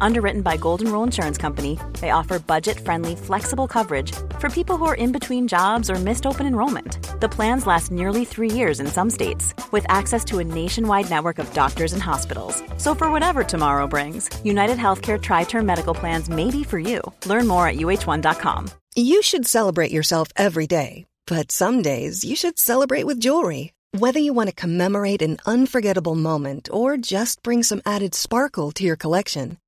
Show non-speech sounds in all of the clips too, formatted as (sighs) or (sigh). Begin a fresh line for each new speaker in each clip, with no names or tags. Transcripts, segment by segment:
Underwritten by Golden Rule Insurance Company, they offer budget friendly, flexible coverage for people who are in between jobs or missed open enrollment. The plans last nearly three years in some states, with access to a nationwide network of doctors and hospitals. So, for whatever tomorrow brings, United Healthcare Tri Term Medical Plans may be for you. Learn more at uh1.com.
You should celebrate yourself every day, but some days you should celebrate with jewelry. Whether you want to commemorate an unforgettable moment or just bring some added sparkle to your collection,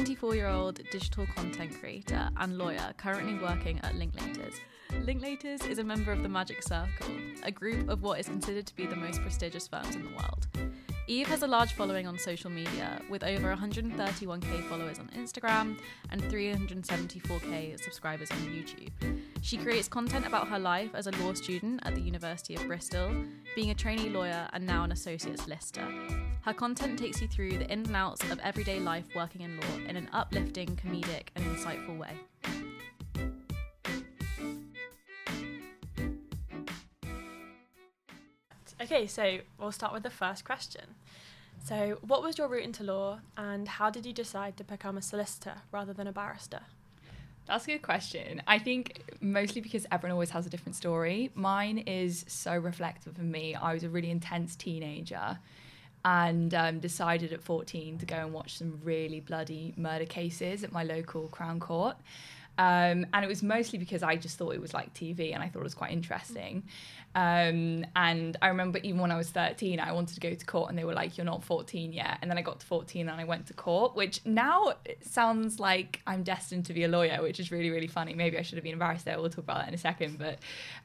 24 year old digital content creator and lawyer currently working at Linklaters. Linklaters is a member of the Magic Circle, a group of what is considered to be the most prestigious firms in the world. Eve has a large following on social media with over 131k followers on Instagram and 374k subscribers on YouTube. She creates content about her life as a law student at the University of Bristol, being a trainee lawyer and now an associate solicitor. Her content takes you through the ins and outs of everyday life working in law in an uplifting, comedic, and insightful way.
Okay, so we'll start with the first question. So, what was your route into law, and how did you decide to become a solicitor rather than a barrister?
That's a good question. I think mostly because everyone always has a different story. Mine is so reflective of me. I was a really intense teenager and um, decided at 14 to go and watch some really bloody murder cases at my local Crown Court. Um, and it was mostly because I just thought it was like TV and I thought it was quite interesting. Um, and I remember even when I was 13, I wanted to go to court and they were like, You're not 14 yet. And then I got to 14 and I went to court, which now sounds like I'm destined to be a lawyer, which is really, really funny. Maybe I should have been a barrister. We'll talk about that in a second. But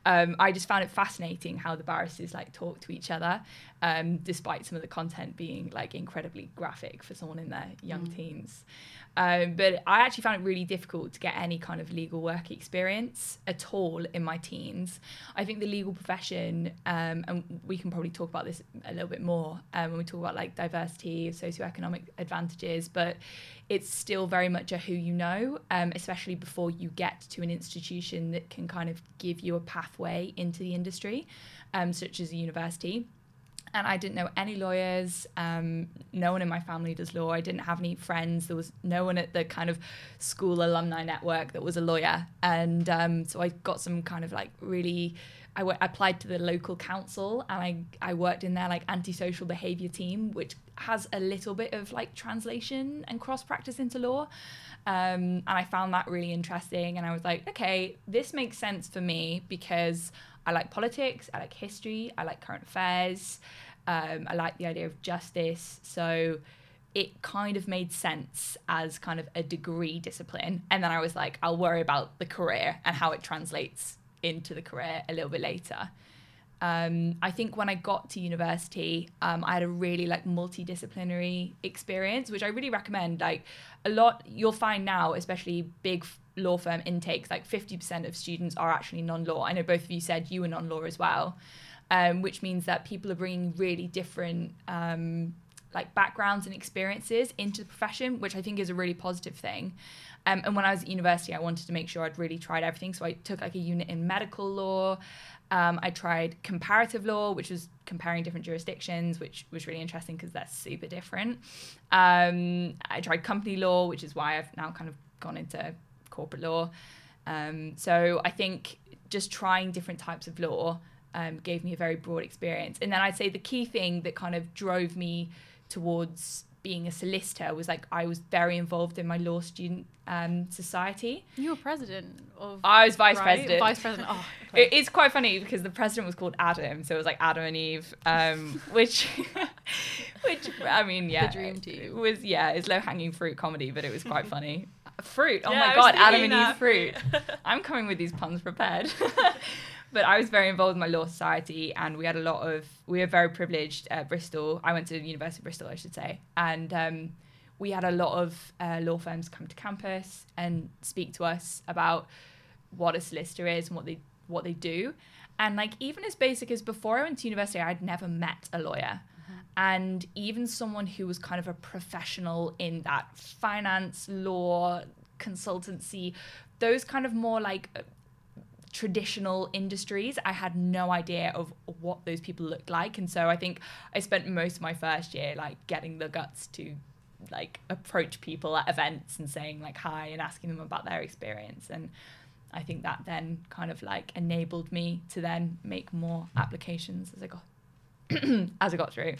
um, I just found it fascinating how the barristers like talk to each other, um, despite some of the content being like incredibly graphic for someone in their young mm. teens. Um, but I actually found it really difficult to get any kind of legal work experience at all in my teens. I think the legal profession, um, and we can probably talk about this a little bit more um, when we talk about like diversity, socioeconomic advantages, but it's still very much a who you know, um, especially before you get to an institution that can kind of give you a pathway into the industry, um, such as a university and I didn't know any lawyers. Um, no one in my family does law. I didn't have any friends. There was no one at the kind of school alumni network that was a lawyer. And um, so I got some kind of like really. I, w- I applied to the local council and I, I worked in their like antisocial behavior team, which has a little bit of like translation and cross practice into law. Um, and I found that really interesting. And I was like, okay, this makes sense for me because I like politics, I like history, I like current affairs. Um, I like the idea of justice. So it kind of made sense as kind of a degree discipline. And then I was like, I'll worry about the career and how it translates into the career a little bit later. Um, I think when I got to university, um, I had a really like multidisciplinary experience, which I really recommend. Like a lot, you'll find now, especially big law firm intakes, like 50% of students are actually non law. I know both of you said you were non law as well um, which means that people are bringing really different um, like backgrounds and experiences into the profession, which I think is a really positive thing. Um, and when I was at university, I wanted to make sure I'd really tried everything. So I took like a unit in medical law. Um, I tried comparative law, which was comparing different jurisdictions, which was really interesting because that's super different. Um, I tried company law, which is why I've now kind of gone into corporate law. Um, so I think just trying different types of law um, gave me a very broad experience. And then I'd say the key thing that kind of drove me towards being a solicitor was like I was very involved in my law student um, society.
You were president of.
I was vice
right?
president.
Vice president. Oh, (laughs)
It, it's quite funny because the president was called Adam, so it was like Adam and Eve, um, (laughs) which, which I mean, yeah,
dream team.
was yeah, it's low hanging fruit comedy, but it was quite funny. (laughs) Fruit, oh
Yeah,
my god, Adam and Eve
that,
fruit. I'm coming with these puns prepared. But I was very involved in my law society, and we had a lot of. We were very privileged at Bristol. I went to the University of Bristol, I should say, and um, we had a lot of uh, law firms come to campus and speak to us about what a solicitor is and what they what they do. And like even as basic as before I went to university, I'd never met a lawyer. And even someone who was kind of a professional in that finance, law, consultancy, those kind of more like traditional industries, I had no idea of what those people looked like. And so I think I spent most of my first year like getting the guts to like approach people at events and saying like hi and asking them about their experience. And I think that then kind of like enabled me to then make more applications as I got (clears throat) as I got through.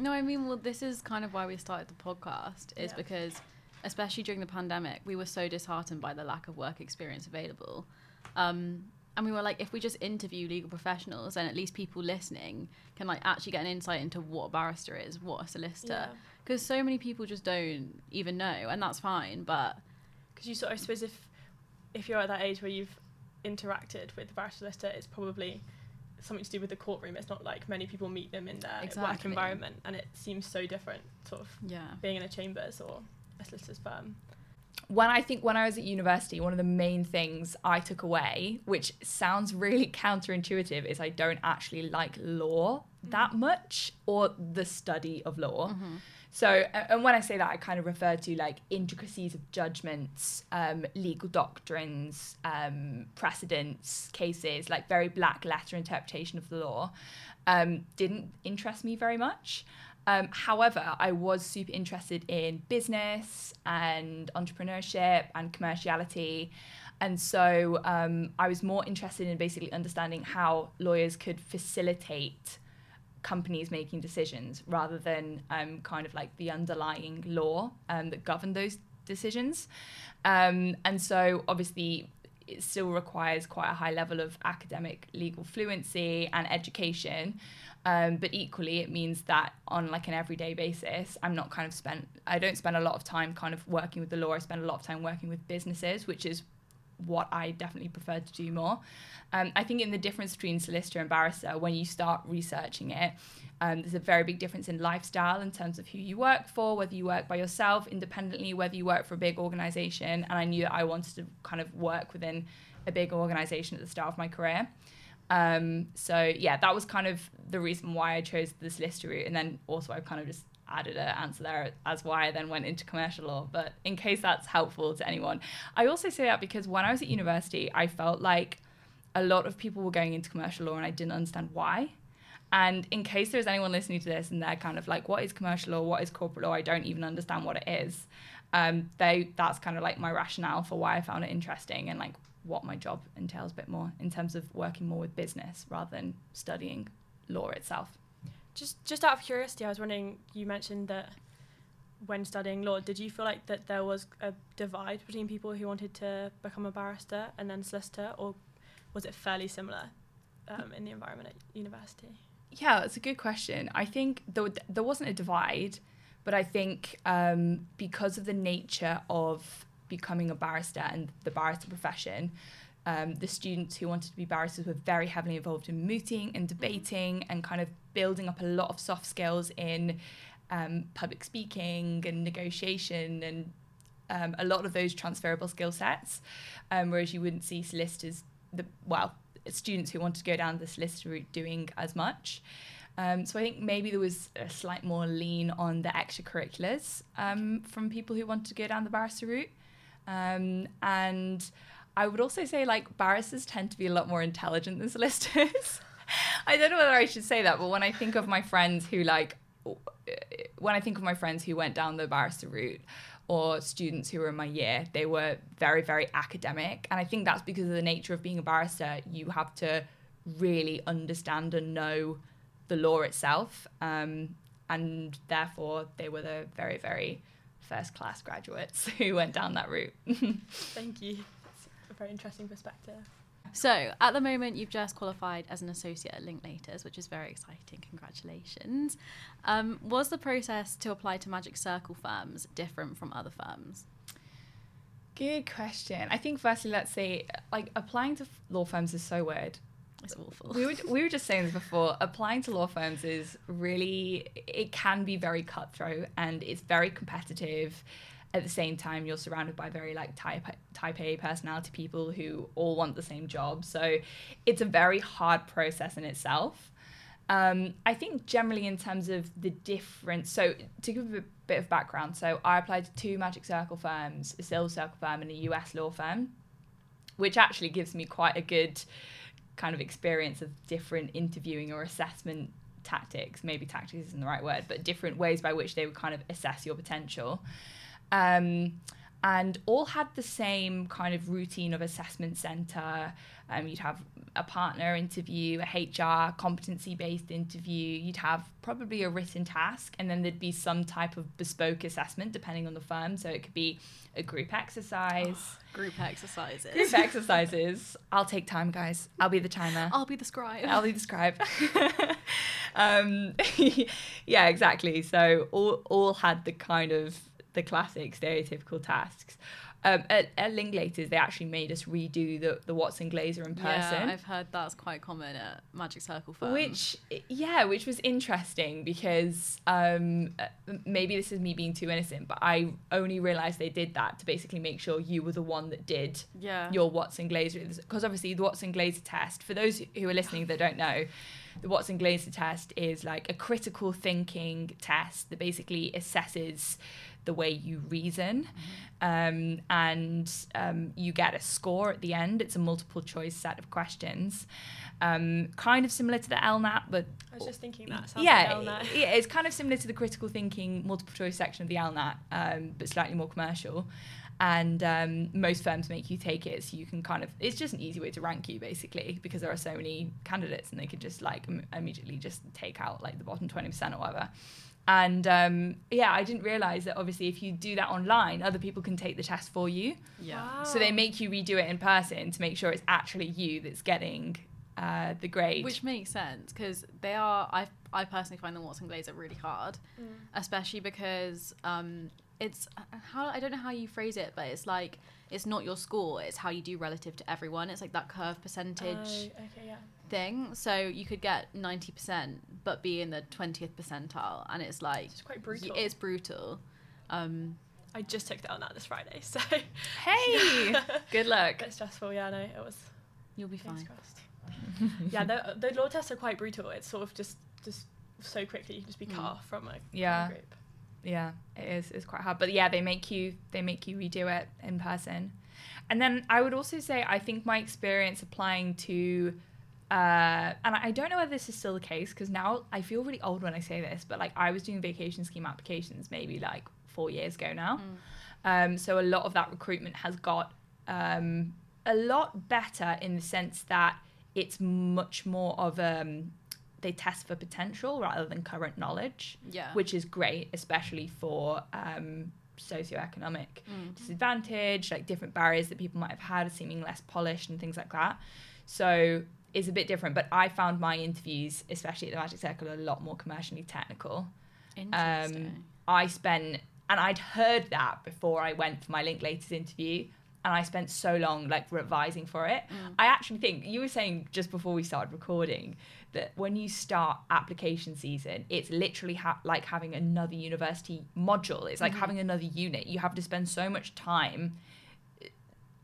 No, I mean, well, this is kind of why we started the podcast, is
Yeah.
because, especially during the pandemic, we were so disheartened by the lack of work experience available. Um, and we were like, if we just interview legal professionals, then at least people listening can like actually get an insight into what a barrister is, what a solicitor,
Yeah.
because so many people just don't even know, and that's fine. But
because you sort of I suppose if if you're at that age where you've interacted with the barrister solicitor, it's probably something to do with the courtroom. It's not like many people meet them in their work environment, and it seems so different, sort of
yeah,
being in a chambers or a solicitor's firm.
When I think when I was at university, one of the main things I took away, which sounds really (laughs) counterintuitive, is I don't actually like law that much or the study of law. So, and when I say that, I kind of refer to like intricacies of judgments, um, legal doctrines, um, precedents, cases, like very black letter interpretation of the law, um, didn't interest me very much. Um, however, I was super interested in business and entrepreneurship and commerciality. And so um, I was more interested in basically understanding how lawyers could facilitate companies making decisions rather than um, kind of like the underlying law um, that govern those decisions. Um, and so obviously it still requires quite a high level of academic legal fluency and education. Um, but equally, it means that on like an everyday basis, I'm not kind of spent. I don't spend a lot of time kind of working with the law. I spend a lot of time working with businesses, which is what I definitely prefer to do more. Um, I think in the difference between solicitor and barrister, when you start researching it, um, there's a very big difference in lifestyle in terms of who you work for, whether you work by yourself independently, whether you work for a big organization. And I knew that I wanted to kind of work within a big organization at the start of my career. Um, so yeah, that was kind of the reason why I chose the solicitor route, and then also I've kind of just added an answer there as why I then went into commercial law. But in case that's helpful to anyone, I also say that because when I was at university, I felt like a lot of people were going into commercial law, and I didn't understand why. And in case there's anyone listening to this and they're kind of like, what is commercial law? What is corporate law? I don't even understand what it is. Um, they that's kind of like my rationale for why I found it interesting and like what my job entails a bit more in terms of working more with business rather than studying law itself.
Just just out of curiosity, I was wondering. You mentioned that when studying law, did you feel like that there was a divide between people who wanted to become a barrister and then solicitor, or was it fairly similar um, in the environment at university?
Yeah, it's a good question. I think there, there wasn't a divide, but I think um, because of the nature of becoming a barrister and the barrister profession, um, the students who wanted to be barristers were very heavily involved in mooting and debating and kind of building up a lot of soft skills in um, public speaking and negotiation and um, a lot of those transferable skill sets. Um, whereas you wouldn't see solicitors, the, well, students who wanted to go down the solicitor route doing as much. Um, so I think maybe there was a slight more lean on the extracurriculars um, from people who wanted to go down the barrister route. Um, and I would also say like barristers tend to be a lot more intelligent than solicitors. (laughs) I don't know whether I should say that, but when I think of my friends who like, when I think of my friends who went down the barrister route or students who were in my year, they were very, very academic. And I think that's because of the nature of being a barrister. You have to really understand and know the law itself. Um, and therefore, they were the very, very first class graduates (laughs) who went down that route. (laughs)
Thank you. It's a very interesting perspective.
So, at the moment, you've just qualified as an associate at Linklaters, which is very exciting. Congratulations. Um, was the process to apply to Magic Circle firms different from other firms?
Good question. I think, firstly, let's say, like, applying to law firms is so weird.
It's awful.
We were, we were just saying this before. Applying to law firms is really, it can be very cutthroat and it's very competitive at the same time you're surrounded by very like type type A personality people who all want the same job. So it's a very hard process in itself. Um, I think generally in terms of the difference. So to give a bit of background, so I applied to two Magic Circle firms, a Silver Circle firm and a US law firm, which actually gives me quite a good kind of experience of different interviewing or assessment tactics. Maybe tactics isn't the right word, but different ways by which they would kind of assess your potential um, and all had the same kind of routine of assessment center. Um, you'd have a partner interview, a HR competency based interview. You'd have probably a written task, and then there'd be some type of bespoke assessment depending on the firm. So it could be a group exercise. Oh, (sighs)
group exercises.
Group exercises. (laughs) I'll take time, guys. I'll be the timer.
I'll be the scribe.
I'll be the scribe. (laughs) (laughs) um, yeah, exactly. So all all had the kind of the classic stereotypical tasks. Um, at, at Linklaters, they actually made us redo the, the Watson Glaser in person.
Yeah, I've heard that's quite common at Magic Circle firms.
Which, yeah, which was interesting because um, maybe this is me being too innocent, but I only realised they did that to basically make sure you were the one that did
yeah.
your Watson Glaser. Because obviously, the Watson Glaser test, for those who are listening that don't know, the Watson Glaser test is like a critical thinking test that basically assesses the way you reason. Mm-hmm. Um, and um, you get a score at the end. It's a multiple choice set of questions. Um, kind of similar to the LNAT, but
I was just thinking that.
Yeah,
like
yeah, it's kind of similar to the critical thinking multiple choice section of the LNAT, um, but slightly more commercial. And um, most firms make you take it, so you can kind of. It's just an easy way to rank you, basically, because there are so many candidates, and they could just like m- immediately just take out like the bottom twenty percent or whatever. And um, yeah, I didn't realize that obviously if you do that online, other people can take the test for you.
Yeah.
Wow.
So they make you redo it in person to make sure it's actually you that's getting uh, the grade.
Which makes sense because they are. I I personally find the Watson Glaser really hard, mm. especially because um, it's how I don't know how you phrase it, but it's like it's not your score; it's how you do relative to everyone. It's like that curve percentage.
Uh, okay, yeah
thing. So you could get 90% but be in the 20th percentile. And it's like.
It's quite brutal.
It's brutal. Um,
I just took that on that this Friday, (laughs) so.
Hey! (laughs) Good luck.
Bit stressful, yeah, no, it was.
You'll be fine.
yeah, the, the law tests are quite brutal. It's sort of just just so quickly you can just be cut mm. off from a,
yeah.
From a group.
Yeah, it is. It's quite hard, but yeah, they make you they make you redo it in person. And then I would also say I think my experience applying to uh, and I don't know whether this is still the case because now I feel really old when I say this, but like I was doing vacation scheme applications maybe like four years ago now. Mm. Um, so a lot of that recruitment has got um, a lot better in the sense that it's much more of um, they test for potential rather than current knowledge,
yeah.
which is great, especially for um, socioeconomic mm. disadvantage, like different barriers that people might have had, seeming less polished and things like that. So is a bit different, but I found my interviews, especially at the Magic Circle, a lot more commercially technical.
Interesting. Um,
I spent, and I'd heard that before I went for my Linklaters interview, and I spent so long like revising for it. Mm. I actually think you were saying just before we started recording that when you start application season, it's literally ha- like having another university module. It's like mm-hmm. having another unit. You have to spend so much time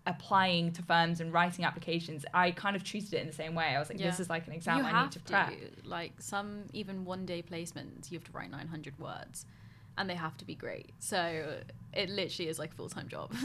applying to firms and writing applications, I kind of treated it in the same way. I was like, this is like an exam
you
I need to prep.
Like some even one day placements, you have to write 900 words, and they have to be great. So it literally is like a full time job. (laughs)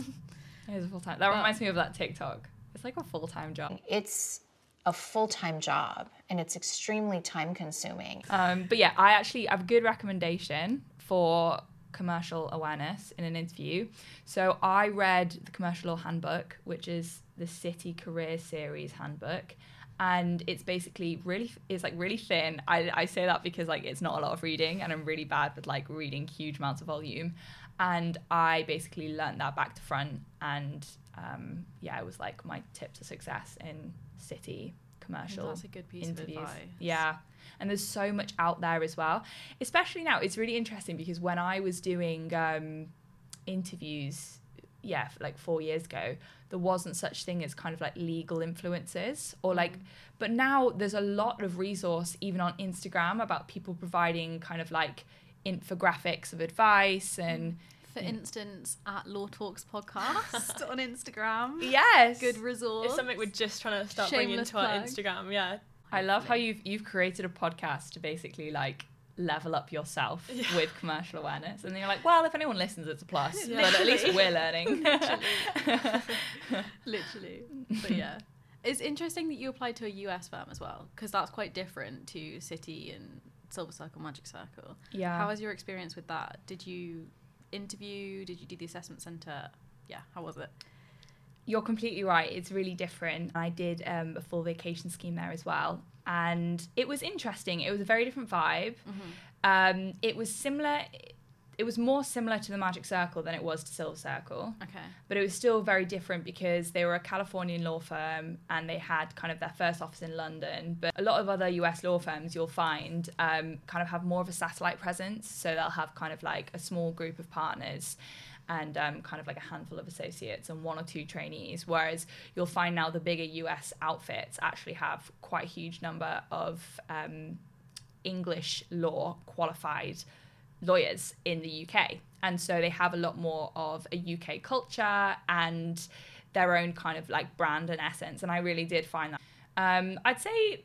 It is a full time. That
But-
reminds me of that TikTok. It's like a full time job.
It's a full time job and it's extremely time consuming.
Um, but yeah, I actually have a good recommendation for commercial awareness in an interview. So I read the Commercial Law Handbook, which is the City Career Series handbook. And it's basically really, it's like really thin. I, I say that because like it's not a lot of reading, and I'm really bad with like reading huge amounts of volume. And I basically learned that back to front, and um, yeah, it was like my tip to success in city commercial
That's a good piece of advice.
Yeah. And there's so much out there as well. Especially now, it's really interesting because when I was doing um, interviews, yeah, like four years ago, there wasn't such thing as kind of like legal influences or like, but now there's a lot of resource even on Instagram about people providing kind of like infographics of advice and
For instance, at Law Talks podcast (laughs) on Instagram.
yes,
Good resource.
It's something we're just trying to start bringing
Shameless
into our. Instagram. Yeah.
I love how you've you've created a podcast to basically like level up yourself with commercial awareness, and then you're like, well, if anyone listens, it's a plus. (laughs) But at least we're learning. (laughs)
Literally. But yeah. It's interesting that you applied to a US firm as well, because that's quite different to City and Silver Circle, Magic Circle.
Yeah.
How was your experience with that? Did you interview? Did you do the assessment center? Yeah, how was it?
You're completely right. It's really different. I did um, a full vacation scheme there as well, and it was interesting. It was a very different vibe. Um, it was similar. It was more similar to the Magic Circle than it was to Silver Circle.
Okay.
but it was still very different because they were a Californian law firm and they had kind of their first office in London. But a lot of other US law firms you'll find um, kind of have more of a satellite presence. So they'll have kind of like a small group of partners and um, kind of like a handful of associates and one or two trainees. Whereas you'll find now the bigger US outfits actually have quite a huge number of um, English law qualified lawyers in the UK. And so they have a lot more of a UK culture and their own kind of like brand and essence. And I really did find that. Um, I'd say,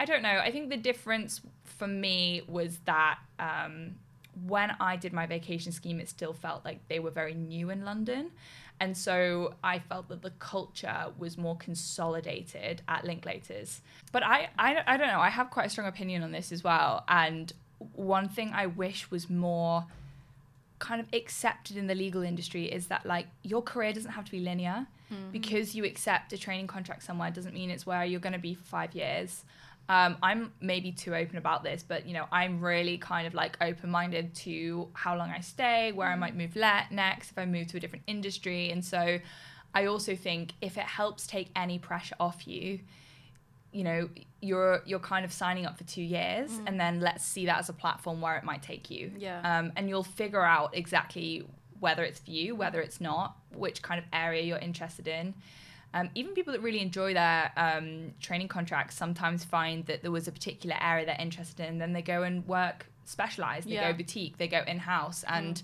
I don't know, I think the difference for me was that um, when I did my vacation scheme, it still felt like they were very new in London. And so I felt that the culture was more consolidated at Linklaters. But I, I, I don't know, I have quite a strong opinion on this as well. And one thing I wish was more kind of accepted in the legal industry is that like your career doesn't have to be linear. Because you accept a training contract somewhere doesn't mean it's where you're going to be for five years. Um, i'm maybe too open about this but you know i'm really kind of like open-minded to how long i stay where i might move le- next if i move to a different industry. And so i also think if it helps take any pressure off you you know you're you're kind of signing up for two years and then let's see that as a platform where it might take you.
Yeah.
um, and you'll figure out exactly whether it's for you whether it's not which kind of area you're interested in. Um, even people that really enjoy their um, training contracts sometimes find that there was a particular area they're interested in then they go and work specialized. They
Yeah.
go boutique they go in-house and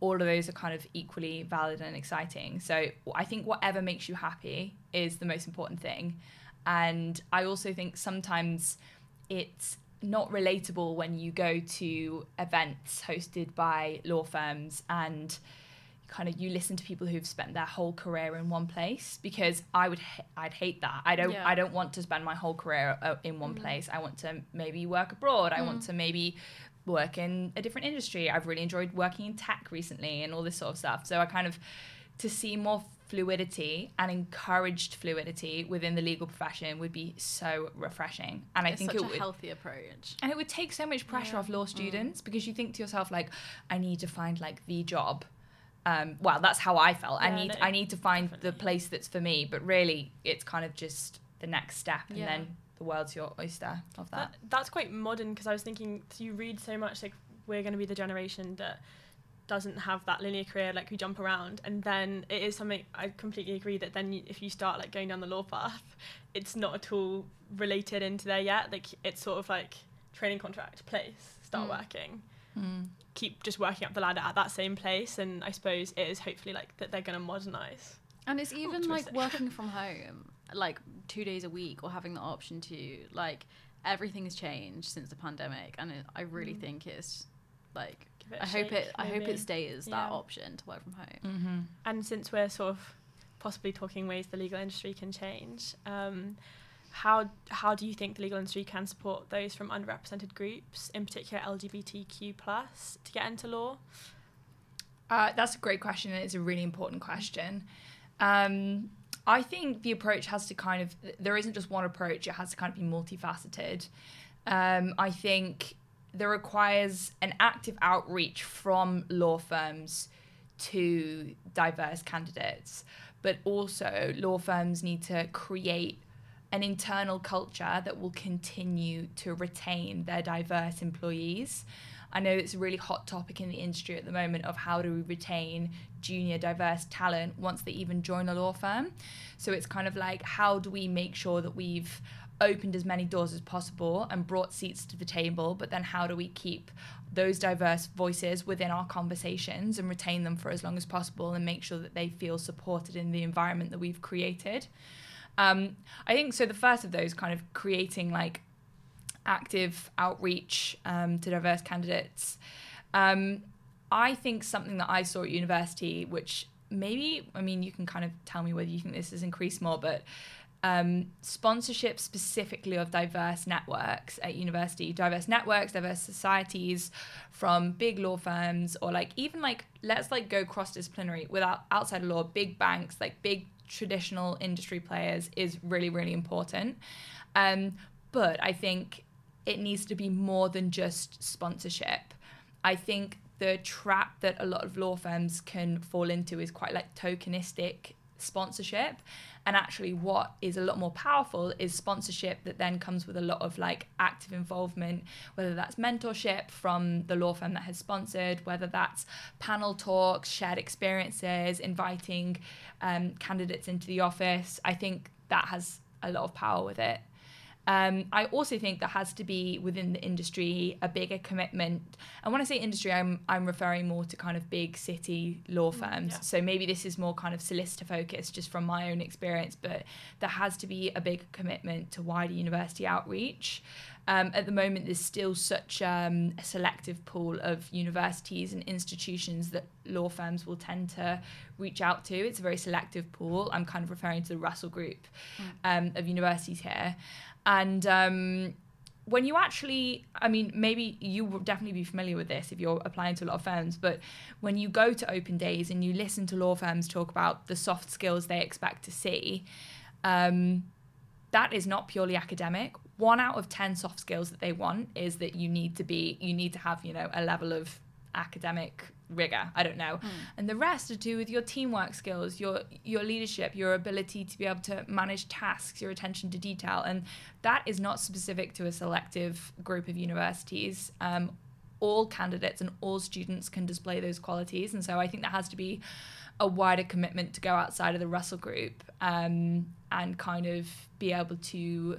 all of those are kind of equally valid and exciting. So i think whatever makes you happy is the most important thing and I also think sometimes it's not relatable when you go to events hosted by law firms and kind of you listen to people who've spent their whole career in one place because I would I'd hate that. I don't
Yeah.
I don't want to spend my whole career uh, in one place. I want to maybe work abroad. I want to maybe work in a different industry. I've really enjoyed working in tech recently and all this sort of stuff. So I kind of to see more fluidity and encouraged fluidity within the legal profession would be so refreshing. And I
It's
think
such
it
a
would
healthy approach.
and it would take so much pressure off law students because you think to yourself like I need to find like the job. Um, well, that's how I felt. I need
no,
I need to find the place that's for me, but really it's kind of just the next step and
Yeah.
then the world's your oyster of that.
That, that's quite modern because I was thinking you read so much like we're going to be the generation that doesn't have that linear career like we jump around and then it is something I completely agree that then you, if you start like going down the law path it's not at all related into there yet like it's sort of like training contract place start
Mm.
working
Mm.
keep just working up the ladder at that same place and I suppose it is hopefully like that they're going to modernize
And it's even like working (laughs) from home, like two days a week, or having the option to like everything has changed since the pandemic, and it, I really mm. think it's like it I hope it. Maybe. I hope it stays yeah. that option to work from home.
Mm-hmm. And since we're sort of possibly talking ways the legal industry can change. Um, how how do you think the legal industry can support those from underrepresented groups, in particular LGBTQ plus, to get into law?
Uh, that's a great question, and it's a really important question. Um, I think the approach has to kind of there isn't just one approach; it has to kind of be multifaceted. Um, I think there requires an active outreach from law firms to diverse candidates, but also law firms need to create an internal culture that will continue to retain their diverse employees. I know it's a really hot topic in the industry at the moment of how do we retain junior diverse talent once they even join a law firm. So it's kind of like how do we make sure that we've opened as many doors as possible and brought seats to the table, but then how do we keep those diverse voices within our conversations and retain them for as long as possible and make sure that they feel supported in the environment that we've created? Um, I think so. The first of those, kind of creating like active outreach um, to diverse candidates. Um, I think something that I saw at university, which maybe, I mean, you can kind of tell me whether you think this has increased more, but um, sponsorship specifically of diverse networks at university, diverse networks, diverse societies from big law firms, or like even like let's like go cross disciplinary without outside of law, big banks, like big traditional industry players is really, really important. Um, but I think it needs to be more than just sponsorship. I think the trap that a lot of law firms can fall into is quite like tokenistic sponsorship. And actually what is a lot more powerful is sponsorship that then comes with a lot of like active involvement whether that's mentorship from the law firm that has sponsored whether that's panel talks shared experiences inviting um, candidates into the office. I think that has a lot of power with it um, I also think there has to be within the industry a bigger commitment. And when I say industry, I'm I'm referring more to kind of big city law mm, firms. Yeah. So maybe this is more kind of solicitor focused, just from my own experience. But there has to be a big commitment to wider university outreach. Um, at the moment, there's still such um, a selective pool of universities and institutions that law firms will tend to reach out to. It's a very selective pool. I'm kind of referring to the Russell Group mm. um, of universities here. And um, when you actually, I mean, maybe you will definitely be familiar with this if you're applying to a lot of firms, but when you go to open days and you listen to law firms talk about the soft skills they expect to see, um, that is not purely academic. One out of 10 soft skills that they want is that you need to be, you need to have, you know, a level of academic rigor. I don't know. Mm. and the rest to do with your teamwork skills your your leadership your ability to be able to manage tasks your attention to detail. And that is not specific to a selective group of universities. Um, all candidates and all students can display those qualities. And so i think that has to be a wider commitment to go outside of the russell group um, and kind of be able to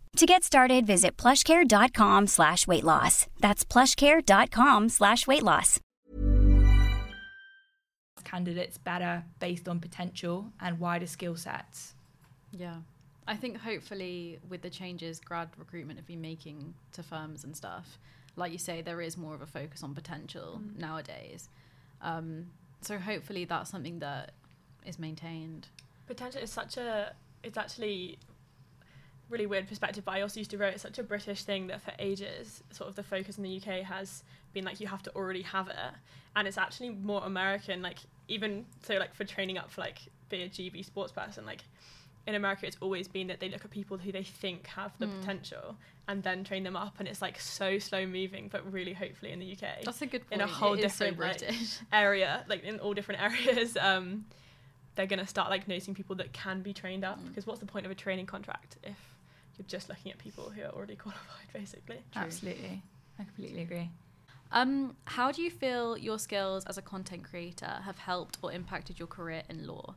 To get started, visit plushcare.com slash weight loss. That's plushcare.com slash weight loss.
Candidates better based on potential and wider skill sets.
Yeah. I think hopefully with the changes grad recruitment have been making to firms and stuff, like you say, there is more of a focus on potential
Mm.
nowadays. Um, so hopefully that's something that is maintained.
Potential is such a. It's actually really weird perspective, but I also used to write it's such a British thing that for ages, sort of the focus in the UK has been like you have to already have it, and it's actually more American. Like even so, like for training up for like be a GB sports person, like in America, it's always been that they look at people who they think have the
Mm.
potential and then train them up, and it's like so slow moving, but really hopefully in the UK,
That's a good point.
in a whole
It is so
different like, (laughs) area, like in all different (laughs) areas, um, they're gonna start like noticing people that can be trained up.
Mm.
Because what's the point of a training contract if you're just looking at people who are already (laughs) qualified, basically?
Absolutely. I completely agree.
Um, how do you feel your skills as a content creator have helped or impacted your career in law?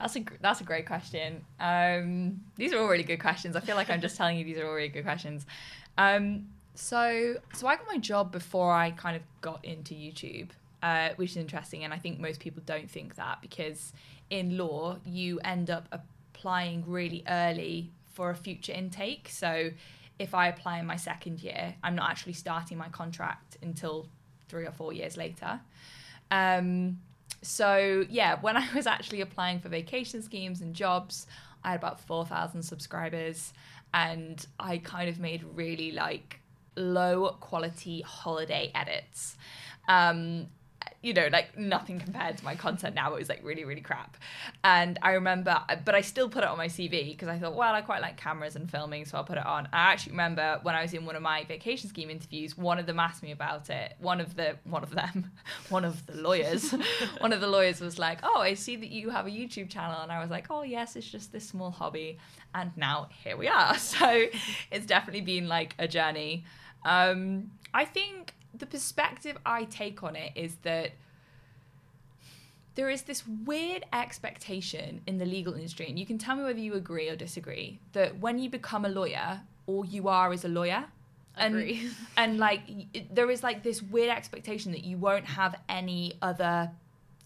That's a that's a great question. Um, these are all really good questions. I feel like I'm just telling you these are all really good questions. Um, so so I got my job before I kind of got into YouTube, uh, which is interesting, and I think most people don't think that because in law you end up applying really early for a future intake. So if I apply in my second year, I'm not actually starting my contract until three or four years later. Um, so yeah, when I was actually applying for vacation schemes and jobs, I had about four thousand subscribers, and I kind of made really like low quality holiday edits. Um, you know, like nothing compared to my content now. It was like really, really crap. And I remember, but I still put it on my CV because I thought, well, I quite like cameras and filming, so I'll put it on. I actually remember when I was in one of my vacation scheme interviews, one of them asked me about it. One of the, one of them, (laughs) one of the lawyers, (laughs) one of the lawyers was like, oh, I see that you have a YouTube channel. And I was like, oh, yes, it's just this small hobby. And now here we are. (laughs) So it's definitely been like a journey. Um, I think the perspective I take on it is that there is this weird expectation in the legal industry, and you can tell me whether you agree or disagree, that when you become a lawyer, all you are is a lawyer. And,
Agree. (laughs)
and like there is like this weird expectation that you won't have any other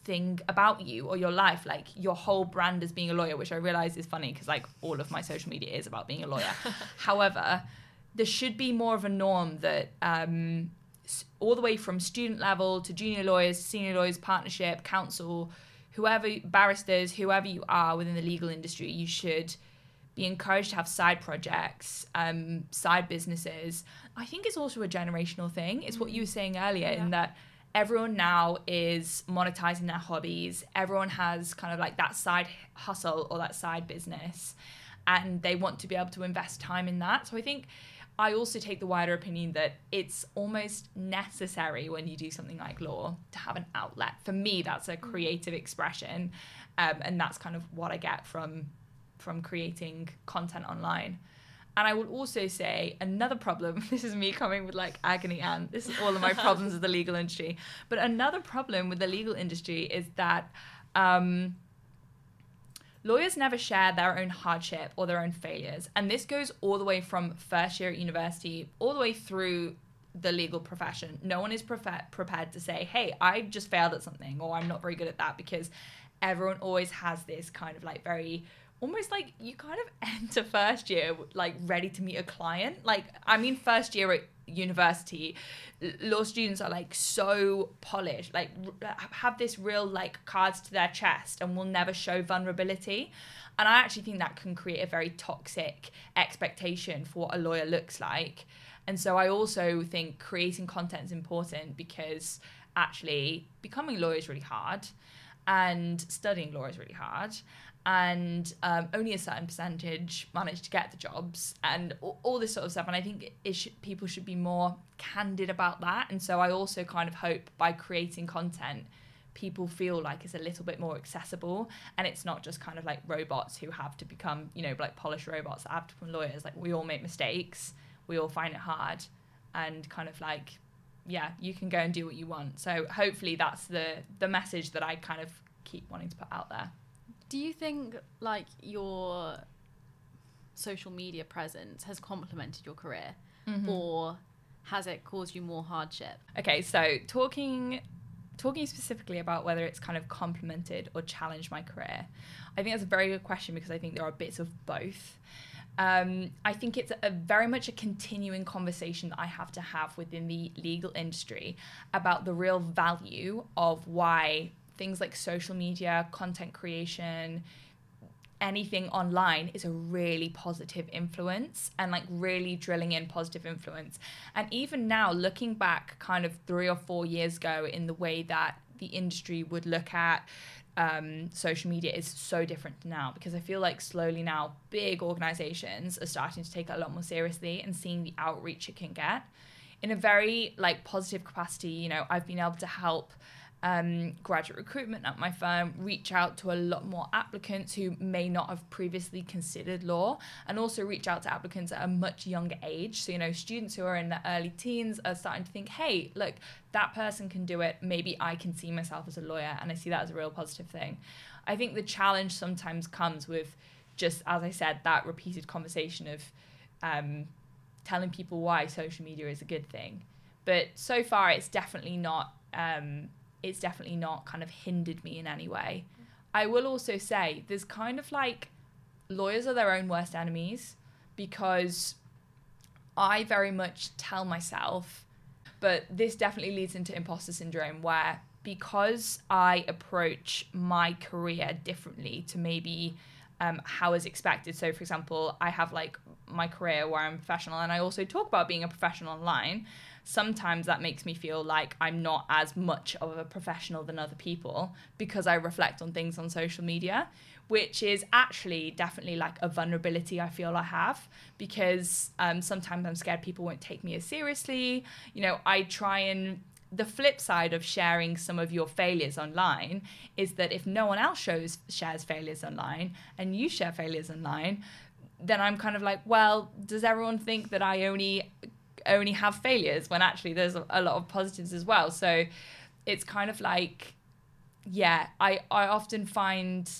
thing about you or your life like your whole brand as being a lawyer which i realize is funny because like all of my social media is about being a lawyer (laughs) however there should be more of a norm that um, all the way from student level to junior lawyers senior lawyers partnership counsel whoever barristers whoever you are within the legal industry you should be encouraged to have side projects, um, side businesses. I think it's also a generational thing. It's what you were saying earlier in that everyone now is monetizing their hobbies. Everyone has kind of like that side hustle or that side business, and they want to be able to invest time in that. So I think I also take the wider opinion that it's almost necessary when you do something like law to have an outlet. For me, that's a creative expression, um, and that's kind of what I get from from creating content online. And I will also say another problem. (laughs) This is me coming with like agony and this is all of my problems (laughs) with the legal industry. But another problem with the legal industry is that um, lawyers never share their own hardship or their own failures. And this goes all the way from first year at university all the way through the legal profession. No one is prepared to say, hey, I just failed at something or I'm not very good at that because everyone always has this kind of like very almost like you kind of (laughs) enter first year like ready to meet a client like i mean first year at university law students are like so polished like r- have this real like cards to their chest and will never show vulnerability. And i actually think that can create a very toxic expectation for what a lawyer looks like. And so i also think creating content is important because actually becoming a lawyer is really hard and studying law is really hard and um, only a certain percentage manage to get the jobs and all, all this sort of stuff and i think should, people should be more candid about that and so i also kind of hope by creating content people feel like it's a little bit more accessible and it's not just kind of like robots who have to become you know like polished robots that have to become lawyers. Like we all make mistakes we all find it hard and kind of like yeah you can go and do what you want. So hopefully that's the the message that i kind of keep wanting to put out there
do you think like your social media presence has complemented your career? Mm-hmm. or has it caused you more hardship?
Okay so talking talking specifically about whether it's kind of complemented or challenged my career i think that's a very good question because i think there are bits of both. Um, I think it's a very much a continuing conversation that I have to have within the legal industry about the real value of why things like social media, content creation, anything online is a really positive influence and like really drilling in positive influence. And even now, looking back kind of three or four years ago in the way that the industry would look at um, social media is so different now because I feel like slowly now big organizations are starting to take it a lot more seriously and seeing the outreach it can get in a very like positive capacity. You know, I've been able to help um, graduate recruitment at my firm reach out to a lot more applicants who may not have previously considered law and also reach out to applicants at a much younger age. So, you know, students who are in the early teens are starting to think, hey, look, that person can do it. Maybe I can see myself as a lawyer. And I see that as a real positive thing. I think the challenge sometimes comes with just, as I said, that repeated conversation of um, telling people why social media is a good thing. But so far, it's definitely not. Um, it's definitely not kind of hindered me in any way. I will also say there's kind of like lawyers are their own worst enemies because I very much tell myself, but this definitely leads into imposter syndrome where because I approach my career differently to maybe um, how is expected. So, for example, I have like my career where I'm professional and I also talk about being a professional online sometimes that makes me feel like I'm not as much of a professional than other people because I reflect on things on social media, which is actually definitely like a vulnerability I feel I have because um, sometimes I'm scared people won't take me as seriously. You know, I try and the flip side of sharing some of your failures online is that if no one else shows shares failures online and you share failures online then i'm kind of like well does everyone think that i only only have failures when actually there's a, lot of positives as well. So it's kind of like, yeah, I, I often find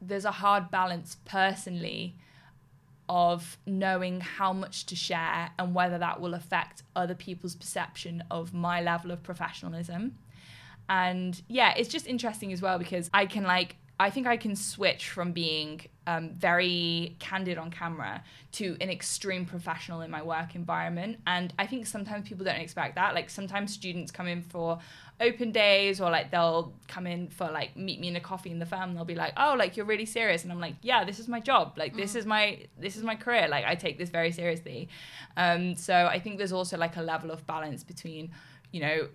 there's a hard balance personally of knowing how much to share and whether that will affect other people's perception of my level of professionalism. And yeah, it's just interesting as well because I can like I think I can switch from being um, very candid on camera to an extreme professional in my work environment. And I think sometimes people don't expect that. Like sometimes students come in for open days or like they'll come in for like meet me in a coffee in the firm and they'll be like oh like you're really serious and i'm like yeah this is my job like this mm. is my this is my career like i take this very seriously um so i think there's also like a level of balance between you know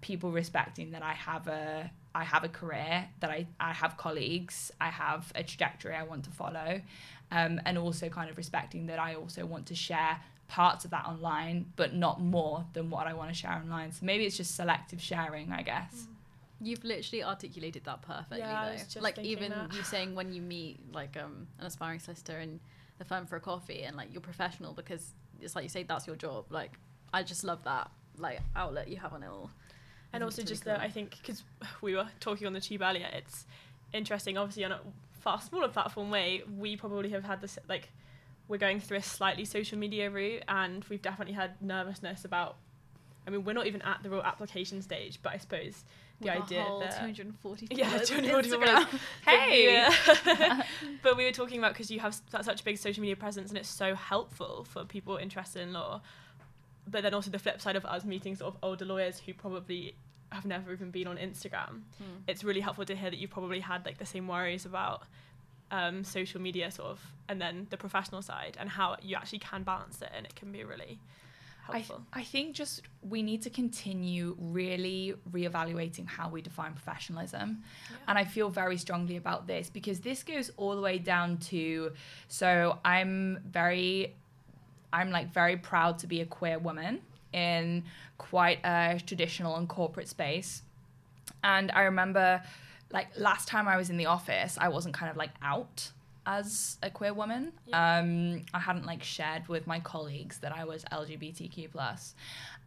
people respecting that i have a I have a career, that I, I have colleagues, I have a trajectory I want to follow, um, and also kind of respecting that I also want to share parts of that online, but not more than what I want to share online. So maybe it's just selective sharing, I guess. Mm.
You've literally articulated that perfectly,
yeah,
though. Like even that. you saying when you meet like um, an aspiring solicitor in the firm for a coffee, and like you're professional because it's like you say that's your job. Like I just love that like outlet you have on it all
and also just cool. that I think because we were talking on the tube earlier, it's interesting. Obviously, on a far smaller platform way, we probably have had this like we're going through a slightly social media route, and we've definitely had nervousness about. I mean, we're not even at the real application stage, but I suppose the
With
idea that
240 (laughs)
yeah 240
hey (laughs) (laughs)
but we were talking about because you have such a big social media presence and it's so helpful for people interested in law but then also the flip side of us meeting sort of older lawyers who probably have never even been on Instagram. Mm. It's really helpful to hear that you probably had like the same worries about um, social media sort of and then the professional side and how you actually can balance it and it can be really helpful.
I, th- I think just we need to continue really reevaluating how we define professionalism. Yeah. And I feel very strongly about this because this goes all the way down to so I'm very I'm like very proud to be a queer woman in quite a traditional and corporate space. And I remember, like, last time I was in the office, I wasn't kind of like out as a queer woman. Yeah. Um, I hadn't like shared with my colleagues that I was LGBTQ plus,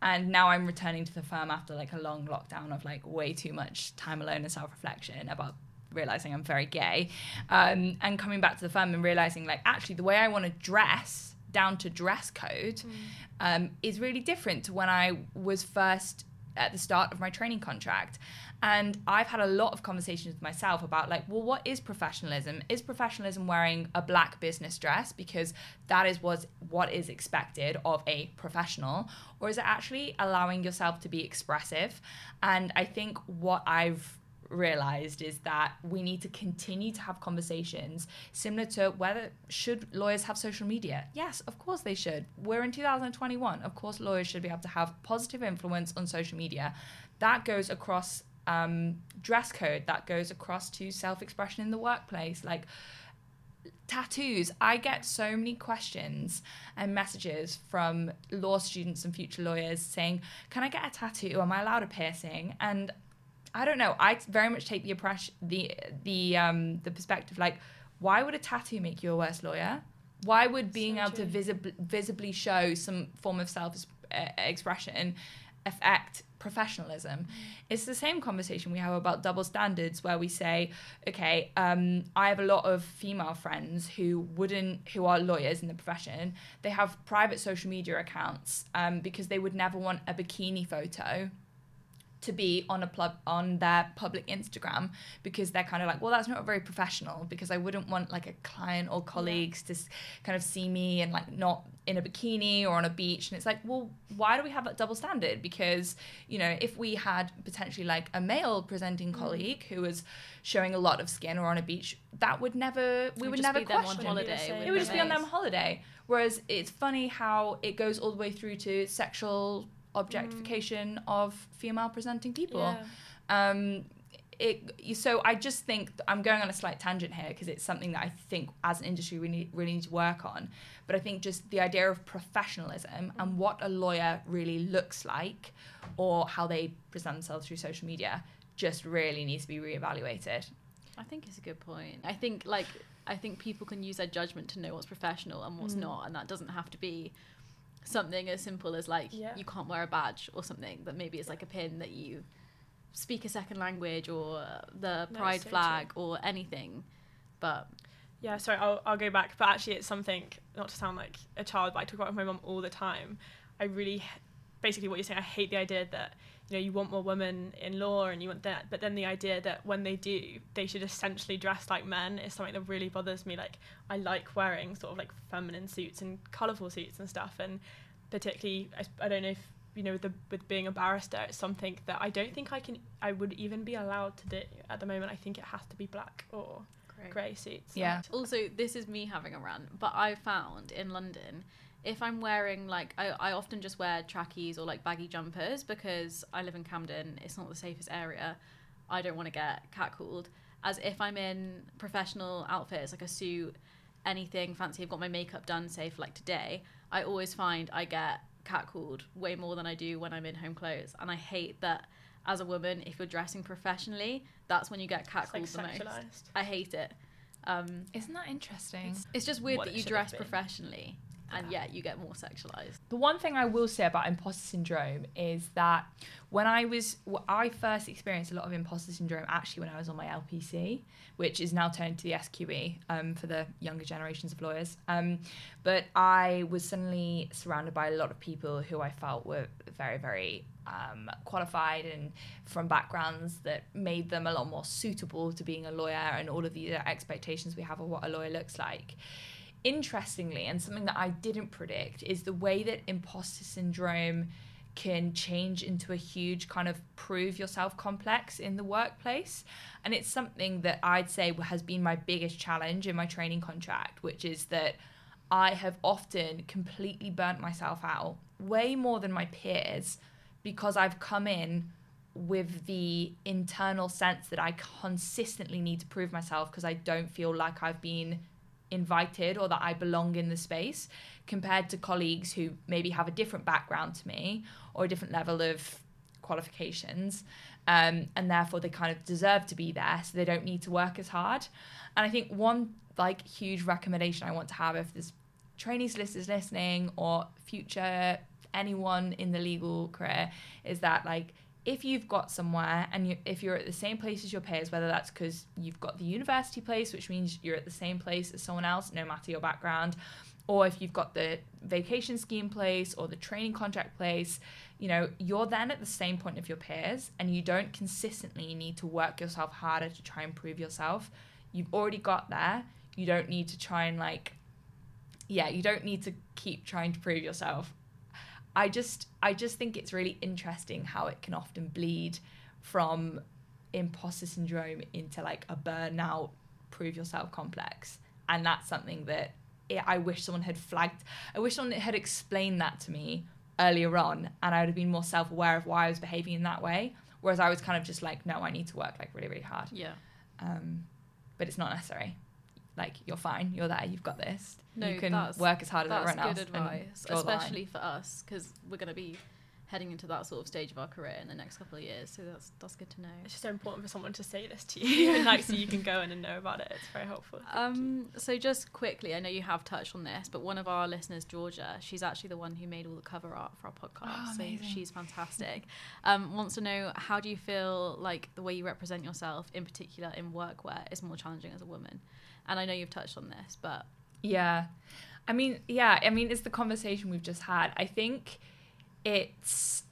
and now I'm returning to the firm after like a long lockdown of like way too much time alone and self reflection about realizing I'm very gay, um, and coming back to the firm and realizing like actually the way I want to dress down to dress code mm. um, is really different to when I was first at the start of my training contract. And I've had a lot of conversations with myself about, like, well, what is professionalism? Is professionalism wearing a black business dress because that is what, what is expected of a professional? Or is it actually allowing yourself to be expressive? And I think what I've realized is that we need to continue to have conversations similar to whether should lawyers have social media? Yes of course they should. We're in 2021 of course lawyers should be able to have positive influence on social media. That goes across um, dress code. That goes across to self-expression in the workplace. Like tattoos. I get so many questions and messages from law students and future lawyers saying can i get a tattoo? Am i allowed a piercing? And I don't know. I very much take the impression, the the um the perspective like, why would a tattoo make you a worse lawyer? Why would being so able true. to visibly visibly show some form of self uh, expression affect professionalism? Mm. It's the same conversation we have about double standards, where we say, okay, um, I have a lot of female friends who wouldn't, who are lawyers in the profession. They have private social media accounts um, because they would never want a bikini photo to be on a pub on their public Instagram because they're kind of like, well, that's not very professional because I wouldn't want like a client or colleagues yeah. to kind of see me and like not in a bikini or on a beach. And it's like, well, why do we have that double standard? Because you know, if we had potentially like a male presenting mm. colleague who was showing a lot of skin or on a beach, that would never we would, would never question.
Them on holiday.
It would just be on them holiday. Whereas it's funny how it goes all the way through to sexual objectification mm. of female presenting people. Yeah. Um, it, so I just think I'm going on a slight tangent here because it's something that I think as an industry we need, really need to work on. But I think just the idea of professionalism and what a lawyer really looks like or how they present themselves through social media just really needs to be reevaluated.
I think it's a good point. I think like I think people can use their judgment to know what's professional and what's mm. not, and that doesn't have to be something as simple as like yeah. you can't wear a badge or something that maybe it's like a pin that you speak a second language or the pride so flag true. or anything but
yeah sorry I'll, I'll go back but actually it's something not to sound like a child but i talk about with my mum all the time i really basically what you're saying i hate the idea that you know you want more women in law and you want that. But then the idea that when they do they should essentially dress like men is something that really bothers me. Like i like wearing sort of like feminine suits and colorful suits and stuff. And particularly I, I don't know if you know the with being a barrister it's something that i don't think i can i would even be allowed to do at the moment. I think it has to be black or grey suits.
Yeah. Also this is me having a rant but i found in london if I'm wearing like I, I often just wear trackies or like baggy jumpers because I live in Camden, it's not the safest area. I don't want to get catcalled. As if I'm in professional outfits, like a suit, anything fancy, I've got my makeup done, say for like today, I always find I get catcalled way more than I do when I'm in home clothes. And I hate that as a woman, if you're dressing professionally, that's when you get catcalled like the most. I hate it. Um,
Isn't that interesting?
It's, it's just weird that you dress professionally and yet you get more sexualized.
The one thing I will say about imposter syndrome is that when I was, I first experienced a lot of imposter syndrome actually when I was on my LPC, which is now turned to the SQE um, for the younger generations of lawyers. Um, but I was suddenly surrounded by a lot of people who I felt were very, very um, qualified and from backgrounds that made them a lot more suitable to being a lawyer and all of the expectations we have of what a lawyer looks like interestingly, and something that I didn't predict, is the way that imposter syndrome can change into a huge kind of prove yourself complex in the workplace. And it's something that I'd say has been my biggest challenge in my training contract, which is that I have often completely burnt myself out way more than my peers because I've come in with the internal sense that I consistently need to prove myself because I don't feel like I've been invited or that I belong in the space compared to colleagues who maybe have a different background to me or a different level of qualifications, um, and therefore they kind of deserve to be there, so they don't need to work as hard. And I think one like huge recommendation I want to have if there's trainees listeners listening or future anyone in the legal career is that like if you've got somewhere and you, if you're at the same place as your peers, whether that's because you've got the university place, which means you're at the same place as someone else, no matter your background, or if you've got the vacation scheme place or the training contract place, you know, you're then at the same point of your peers and you don't consistently need to work yourself harder to try and prove yourself. You've already got there. You don't need to try and like, yeah, you don't need to keep trying to prove yourself I just I just think it's really interesting how it can often bleed from imposter syndrome into like a burnout prove yourself complex. And that's something that it, I wish someone had flagged I wish someone had explained that to me earlier on and I would have been more self-aware of why I was behaving in that way. Whereas I was kind of just like no I need to work like really really hard.
Yeah.
Um, but it's not necessary like you're fine you're there you've got this
no,
you can work as hard as everyone else.
That's good advice, especially for us, because we're going to be heading into that sort of stage of our career in the next couple of years. So that's that's good to know.
It's just so important for someone to say this to you, and (laughs) like so you can go in and know about it. It's very helpful.
Um, so just quickly, I know you have touched on this, but one of our listeners, Georgia, she's actually the one who made all the cover art for our podcast. Oh, so she's fantastic. Um, wants to know how do you feel like the way you represent yourself, in particular in workwear, is more challenging as a woman? And I know you've touched on this, but
yeah. I mean, yeah, I mean, it's the conversation we've just had. I think it's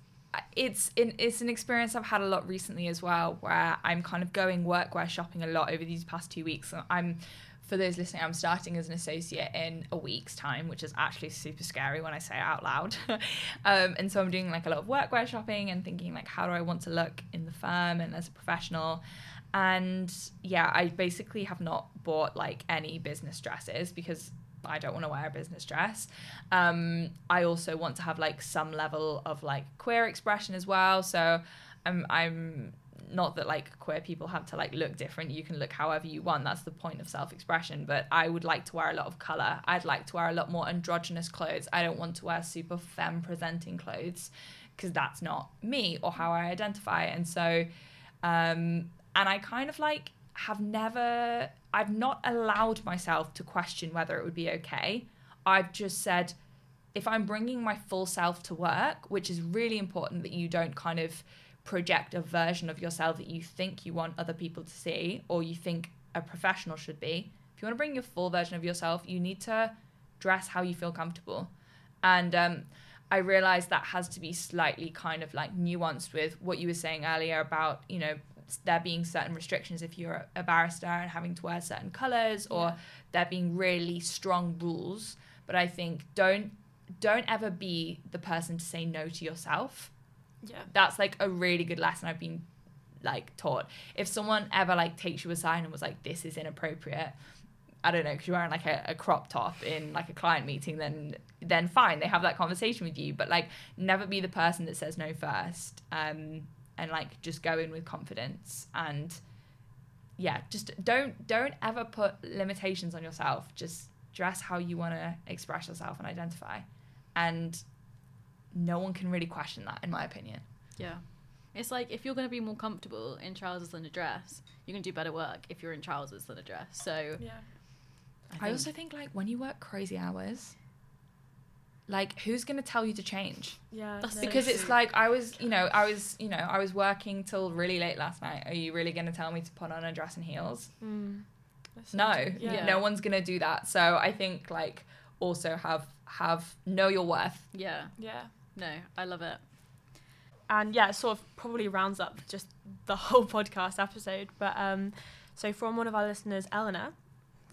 it's in, it's an experience I've had a lot recently as well, where I'm kind of going workwear shopping a lot over these past two weeks. I'm for those listening, I'm starting as an associate in a week's time, which is actually super scary when I say it out loud. (laughs) um, and so I'm doing like a lot of workwear shopping and thinking like, how do I want to look in the firm and as a professional? And yeah, I basically have not bought like any business dresses because I don't want to wear a business dress. Um, I also want to have like some level of like queer expression as well. So I'm I'm not that like queer people have to like look different. You can look however you want. That's the point of self-expression. But I would like to wear a lot of color. I'd like to wear a lot more androgynous clothes. I don't want to wear super femme presenting clothes because that's not me or how I identify. And so um, and I kind of like have never, I've not allowed myself to question whether it would be okay. I've just said, if I'm bringing my full self to work, which is really important that you don't kind of project a version of yourself that you think you want other people to see or you think a professional should be. If you want to bring your full version of yourself, you need to dress how you feel comfortable. And um, I realize that has to be slightly kind of like nuanced with what you were saying earlier about, you know, there being certain restrictions if you're a barrister and having to wear certain colors or yeah. there being really strong rules but i think don't don't ever be the person to say no to yourself
yeah
that's like a really good lesson i've been like taught if someone ever like takes you aside and was like this is inappropriate I don't know, because you're wearing like a, a, crop top in like a client meeting, then then fine, they have that conversation with you. But like, never be the person that says no first. Um, and like just go in with confidence and yeah just don't don't ever put limitations on yourself. Just dress how you want to express yourself and identify. And no one can really question that in my opinion.
Yeah. It's like if you're going to be more comfortable in trousers than a dress you can do better work if you're in trousers than a dress. So
yeah.
I, I also think like when you work crazy hours like who's going to tell you to change?
Yeah
That's because it's like i was you know i was you know i was working till really late last night. Are you really going to tell me to put on a dress and heels?
Mm.
no. yeah. no one's going to do that. So i think like also have have know your worth.
Yeah.
Yeah.
No i love it.
And yeah it sort of probably rounds up just the (laughs) whole podcast episode but um so from one of our listeners eleanor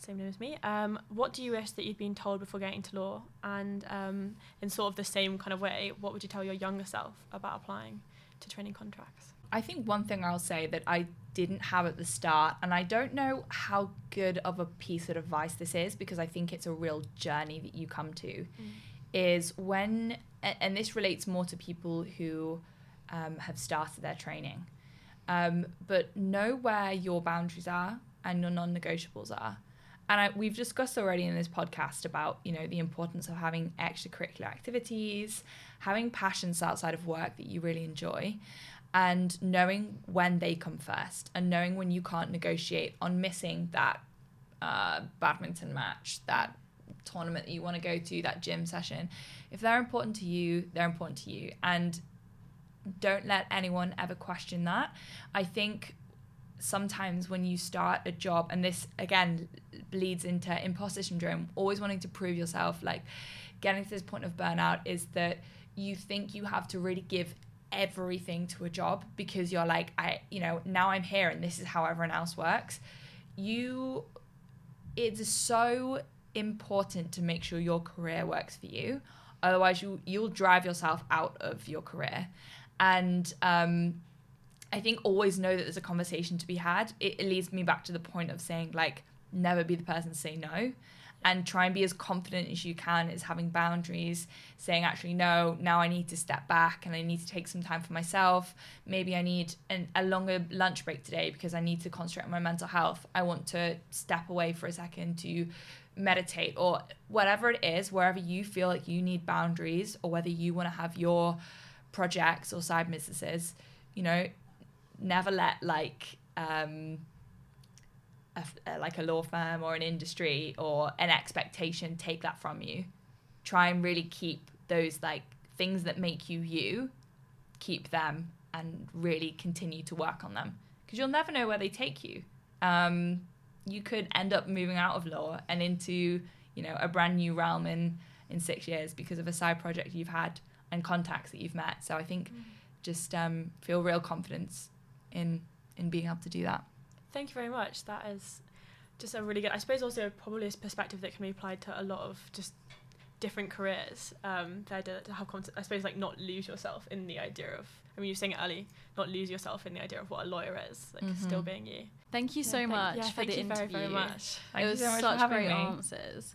same name as me. Um, what do you wish that you'd been told before getting to law? And um, in sort of the same kind of way, what would you tell your younger self about applying to training contracts?
I think one thing I'll say that I didn't have at the start, and I don't know how good of a piece of advice this is because I think it's a real journey that you come to, mm. is when, and this relates more to people who um, have started their training, um, but know where your boundaries are and your non negotiables are and I, we've discussed already in this podcast about you know the importance of having extracurricular activities having passions outside of work that you really enjoy and knowing when they come first and knowing when you can't negotiate on missing that uh, badminton match that tournament that you want to go to that gym session. If they're important to you they're important to you. And don't let anyone ever question that. I think sometimes when you start a job and this again bleeds into imposter syndrome always wanting to prove yourself like getting to this point of burnout is that you think you have to really give everything to a job because you're like I you know now I'm here and this is how everyone else works. You it's so important to make sure your career works for you. Otherwise you you'll drive yourself out of your career. And um I think always know that there's a conversation to be had. It, leads me back to the point of saying like never be the person to say no and try and be as confident as you can is having boundaries saying actually no now i need to step back and i need to take some time for myself maybe i need an, a longer lunch break today because i need to concentrate on my mental health i want to step away for a second to meditate or whatever it is wherever you feel like you need boundaries or whether you want to have your projects or side businesses you know never let like um, a, a, like a law firm or an industry or an expectation take that from you. Try and really keep those like things that make you you, keep them and really continue to work on them because you'll never know where they take you. Um, you could end up moving out of law and into you know a brand new realm in in six years because of a side project you've had and contacts that you've met. So I think mm. just um, feel real confidence in in being able to do that.
Thank you very much. That is just a really good. I suppose also probably a perspective that can be applied to a lot of just different careers. Um, the idea to have concept, I suppose, like not lose yourself in the idea of. I mean, you were saying it early. Not lose yourself in the idea of what a lawyer is. Like mm-hmm. still being you.
Thank you so
yeah,
much
yeah,
for the interview.
Very, very much.
Thank it was so such great me. answers.